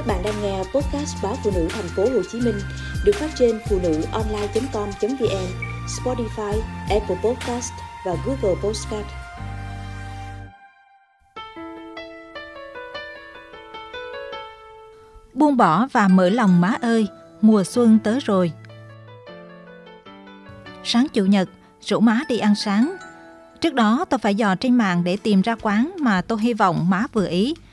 Các bạn đang nghe podcast báo phụ nữ thành phố Hồ Chí Minh được phát trên phụ nữ online.com.vn, Spotify, Apple Podcast và Google Podcast. Buông bỏ và mở lòng má ơi, mùa xuân tới rồi. Sáng Chủ nhật, rủ má đi ăn sáng. Trước đó tôi phải dò trên mạng để tìm ra quán mà tôi hy vọng má vừa ý –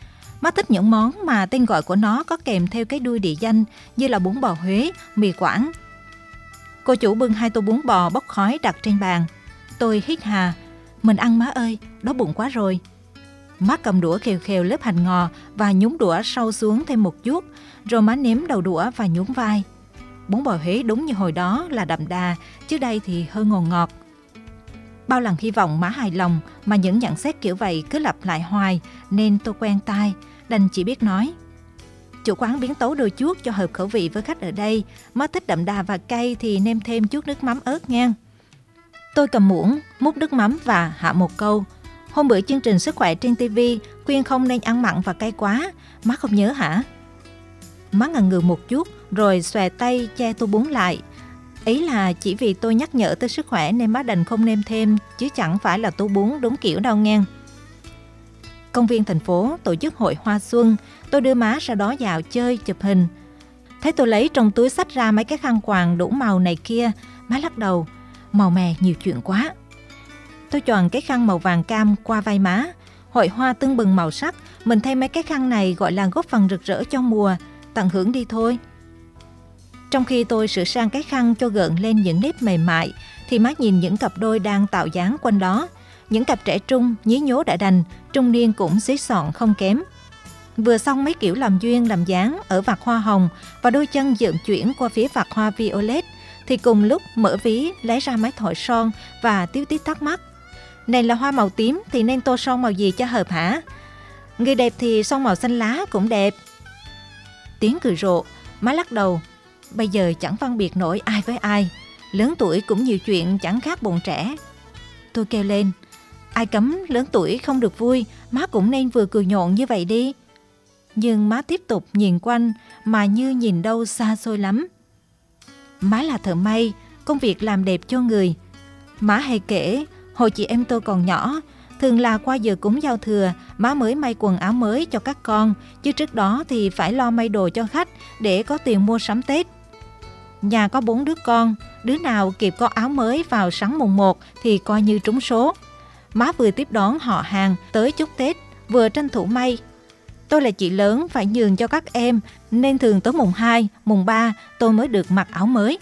Má thích những món mà tên gọi của nó có kèm theo cái đuôi địa danh như là bún bò Huế, mì Quảng. Cô chủ bưng hai tô bún bò bốc khói đặt trên bàn. Tôi hít hà. Mình ăn má ơi, đói bụng quá rồi. Má cầm đũa khều khều lớp hành ngò và nhúng đũa sâu xuống thêm một chút, rồi má ném đầu đũa và nhún vai. Bún bò Huế đúng như hồi đó là đậm đà, chứ đây thì hơi ngọt ngọt. Bao lần hy vọng má hài lòng mà những nhận xét kiểu vậy cứ lặp lại hoài nên tôi quen tai, đành chỉ biết nói. Chủ quán biến tấu đôi chút cho hợp khẩu vị với khách ở đây, má thích đậm đà và cay thì nêm thêm chút nước mắm ớt ngang. Tôi cầm muỗng, múc nước mắm và hạ một câu. Hôm bữa chương trình sức khỏe trên TV khuyên không nên ăn mặn và cay quá, má không nhớ hả? Má ngần ngừ một chút rồi xòe tay che tô bún lại, Ý là chỉ vì tôi nhắc nhở tới sức khỏe nên má đành không nêm thêm, chứ chẳng phải là tô bún đúng kiểu đâu ngang. Công viên thành phố tổ chức hội hoa xuân, tôi đưa má ra đó dạo chơi, chụp hình. Thấy tôi lấy trong túi sách ra mấy cái khăn quàng đủ màu này kia, má lắc đầu, màu mè nhiều chuyện quá. Tôi chọn cái khăn màu vàng cam qua vai má, hội hoa tưng bừng màu sắc, mình thay mấy cái khăn này gọi là góp phần rực rỡ cho mùa, tận hưởng đi thôi. Trong khi tôi sửa sang cái khăn cho gợn lên những nếp mềm mại, thì má nhìn những cặp đôi đang tạo dáng quanh đó. Những cặp trẻ trung, nhí nhố đã đành, trung niên cũng xí sọn không kém. Vừa xong mấy kiểu làm duyên làm dáng ở vạt hoa hồng và đôi chân dựng chuyển qua phía vạt hoa violet, thì cùng lúc mở ví lấy ra máy thổi son và tiếu tít thắc mắc. Này là hoa màu tím thì nên tô son màu gì cho hợp hả? Người đẹp thì son màu xanh lá cũng đẹp. Tiếng cười rộ, má lắc đầu Bây giờ chẳng phân biệt nổi ai với ai, lớn tuổi cũng nhiều chuyện chẳng khác bọn trẻ. Tôi kêu lên, ai cấm lớn tuổi không được vui, má cũng nên vừa cười nhộn như vậy đi. Nhưng má tiếp tục nhìn quanh mà như nhìn đâu xa xôi lắm. Má là thợ may, công việc làm đẹp cho người. Má hay kể, hồi chị em tôi còn nhỏ, thường là qua giờ cúng giao thừa, má mới may quần áo mới cho các con, chứ trước đó thì phải lo may đồ cho khách để có tiền mua sắm Tết. Nhà có bốn đứa con, đứa nào kịp có áo mới vào sáng mùng 1 thì coi như trúng số. Má vừa tiếp đón họ hàng tới chúc Tết, vừa tranh thủ may. Tôi là chị lớn phải nhường cho các em, nên thường tới mùng 2, mùng 3 tôi mới được mặc áo mới.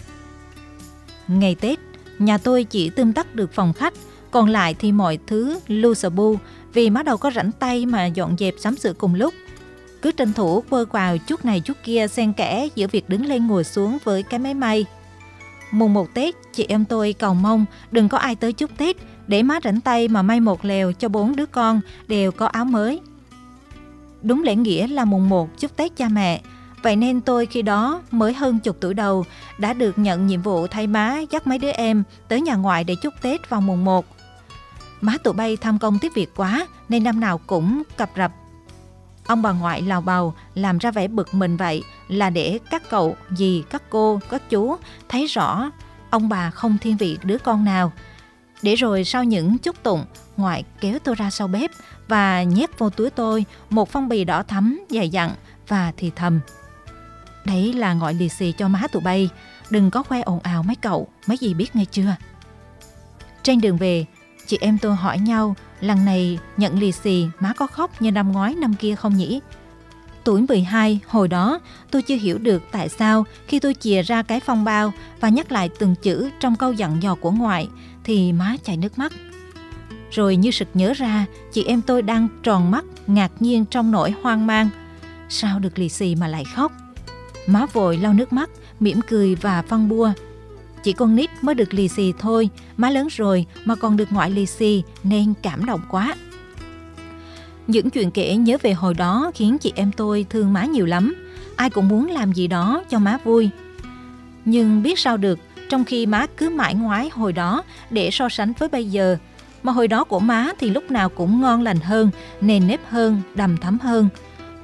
Ngày Tết, nhà tôi chỉ tươm tắt được phòng khách, còn lại thì mọi thứ lu sờ bu vì má đâu có rảnh tay mà dọn dẹp sắm sửa cùng lúc cứ tranh thủ quơ quào chút này chút kia xen kẽ giữa việc đứng lên ngồi xuống với cái máy may. Mùng một Tết, chị em tôi cầu mong đừng có ai tới chúc Tết để má rảnh tay mà may một lèo cho bốn đứa con đều có áo mới. Đúng lễ nghĩa là mùng một chúc Tết cha mẹ, vậy nên tôi khi đó mới hơn chục tuổi đầu đã được nhận nhiệm vụ thay má dắt mấy đứa em tới nhà ngoại để chúc Tết vào mùng 1. Má tụi bay tham công tiếp việc quá nên năm nào cũng cập rập Ông bà ngoại lào bào làm ra vẻ bực mình vậy là để các cậu, dì, các cô, các chú thấy rõ ông bà không thiên vị đứa con nào. Để rồi sau những chúc tụng, ngoại kéo tôi ra sau bếp và nhét vô túi tôi một phong bì đỏ thắm dày dặn và thì thầm. Đấy là gọi lì xì cho má tụi bay, đừng có khoe ồn ào mấy cậu, mấy gì biết nghe chưa? Trên đường về, chị em tôi hỏi nhau Lần này nhận lì xì má có khóc như năm ngoái năm kia không nhỉ? Tuổi 12, hồi đó tôi chưa hiểu được tại sao khi tôi chìa ra cái phong bao và nhắc lại từng chữ trong câu dặn dò của ngoại thì má chảy nước mắt. Rồi như sực nhớ ra, chị em tôi đang tròn mắt, ngạc nhiên trong nỗi hoang mang. Sao được lì xì mà lại khóc? Má vội lau nước mắt, mỉm cười và phân bua chỉ con nít mới được lì xì thôi, má lớn rồi mà còn được ngoại lì xì nên cảm động quá. Những chuyện kể nhớ về hồi đó khiến chị em tôi thương má nhiều lắm. Ai cũng muốn làm gì đó cho má vui. Nhưng biết sao được, trong khi má cứ mãi ngoái hồi đó để so sánh với bây giờ, mà hồi đó của má thì lúc nào cũng ngon lành hơn, nền nếp hơn, đầm thắm hơn.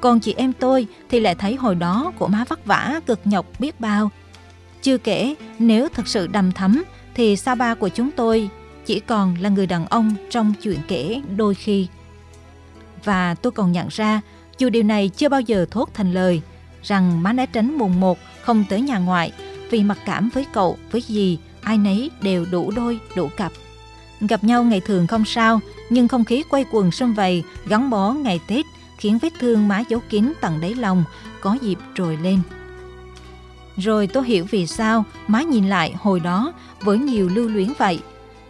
Còn chị em tôi thì lại thấy hồi đó của má vất vả cực nhọc biết bao. Chưa kể, nếu thực sự đầm thắm thì sa ba của chúng tôi chỉ còn là người đàn ông trong chuyện kể đôi khi. Và tôi còn nhận ra, dù điều này chưa bao giờ thốt thành lời, rằng má né tránh mùng một không tới nhà ngoại vì mặc cảm với cậu, với gì, ai nấy đều đủ đôi, đủ cặp. Gặp nhau ngày thường không sao, nhưng không khí quay quần xung vầy, gắn bó ngày Tết khiến vết thương má giấu kín tận đáy lòng có dịp trồi lên. Rồi tôi hiểu vì sao má nhìn lại hồi đó với nhiều lưu luyến vậy.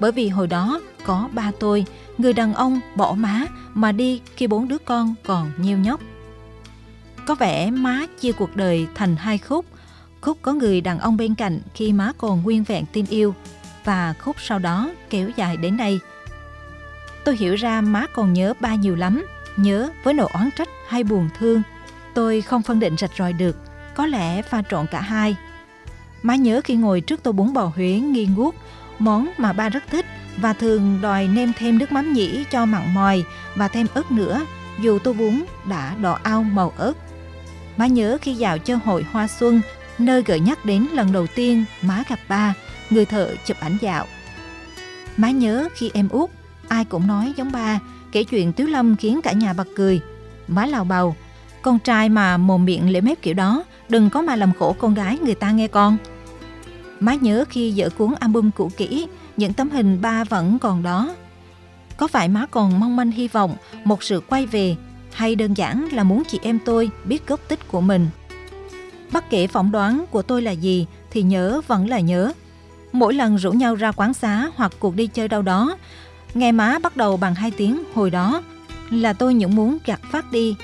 Bởi vì hồi đó có ba tôi, người đàn ông bỏ má mà đi khi bốn đứa con còn nhiêu nhóc. Có vẻ má chia cuộc đời thành hai khúc. Khúc có người đàn ông bên cạnh khi má còn nguyên vẹn tin yêu và khúc sau đó kéo dài đến đây. Tôi hiểu ra má còn nhớ ba nhiều lắm, nhớ với nỗi oán trách hay buồn thương. Tôi không phân định rạch ròi được, có lẽ pha trộn cả hai. Má nhớ khi ngồi trước tô bún bò Huế nghi ngút, món mà ba rất thích và thường đòi nêm thêm nước mắm nhĩ cho mặn mòi và thêm ớt nữa, dù tô bún đã đỏ ao màu ớt. Má nhớ khi dạo chơi hội hoa xuân, nơi gợi nhắc đến lần đầu tiên má gặp ba, người thợ chụp ảnh dạo. Má nhớ khi em út, ai cũng nói giống ba, kể chuyện Tiếu Lâm khiến cả nhà bật cười. Má lào bầu, con trai mà mồm miệng lễ mép kiểu đó, đừng có mà làm khổ con gái người ta nghe con. Má nhớ khi dỡ cuốn album cũ kỹ, những tấm hình ba vẫn còn đó. Có phải má còn mong manh hy vọng một sự quay về hay đơn giản là muốn chị em tôi biết gốc tích của mình? Bất kể phỏng đoán của tôi là gì thì nhớ vẫn là nhớ. Mỗi lần rủ nhau ra quán xá hoặc cuộc đi chơi đâu đó, nghe má bắt đầu bằng hai tiếng hồi đó là tôi những muốn gạt phát đi.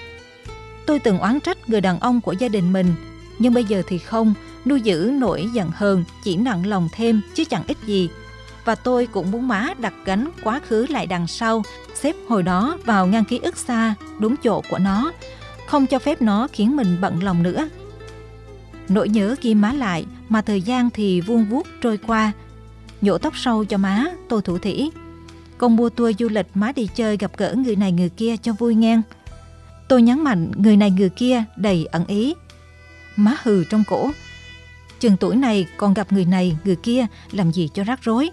Tôi từng oán trách người đàn ông của gia đình mình, nhưng bây giờ thì không, nuôi giữ nỗi giận hờn chỉ nặng lòng thêm chứ chẳng ích gì. Và tôi cũng muốn má đặt gánh quá khứ lại đằng sau, xếp hồi đó vào ngăn ký ức xa, đúng chỗ của nó, không cho phép nó khiến mình bận lòng nữa. Nỗi nhớ ghi má lại mà thời gian thì vuông vuốt trôi qua. Nhổ tóc sâu cho má, tôi thủ thỉ. Con mua tour du lịch má đi chơi gặp gỡ người này người kia cho vui ngang. Tôi nhấn mạnh người này người kia đầy ẩn ý. Má hừ trong cổ. Chừng tuổi này còn gặp người này người kia làm gì cho rắc rối.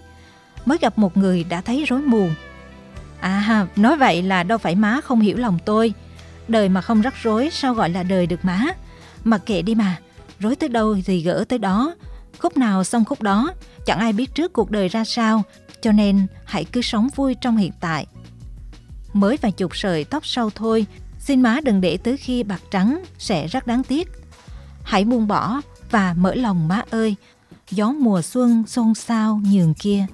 Mới gặp một người đã thấy rối mù. À, nói vậy là đâu phải má không hiểu lòng tôi. Đời mà không rắc rối sao gọi là đời được má. Mặc kệ đi mà, rối tới đâu thì gỡ tới đó. Khúc nào xong khúc đó, chẳng ai biết trước cuộc đời ra sao, cho nên hãy cứ sống vui trong hiện tại. Mới vài chục sợi tóc sâu thôi, xin má đừng để tới khi bạc trắng sẽ rất đáng tiếc. Hãy buông bỏ và mở lòng má ơi, gió mùa xuân xôn xao nhường kia.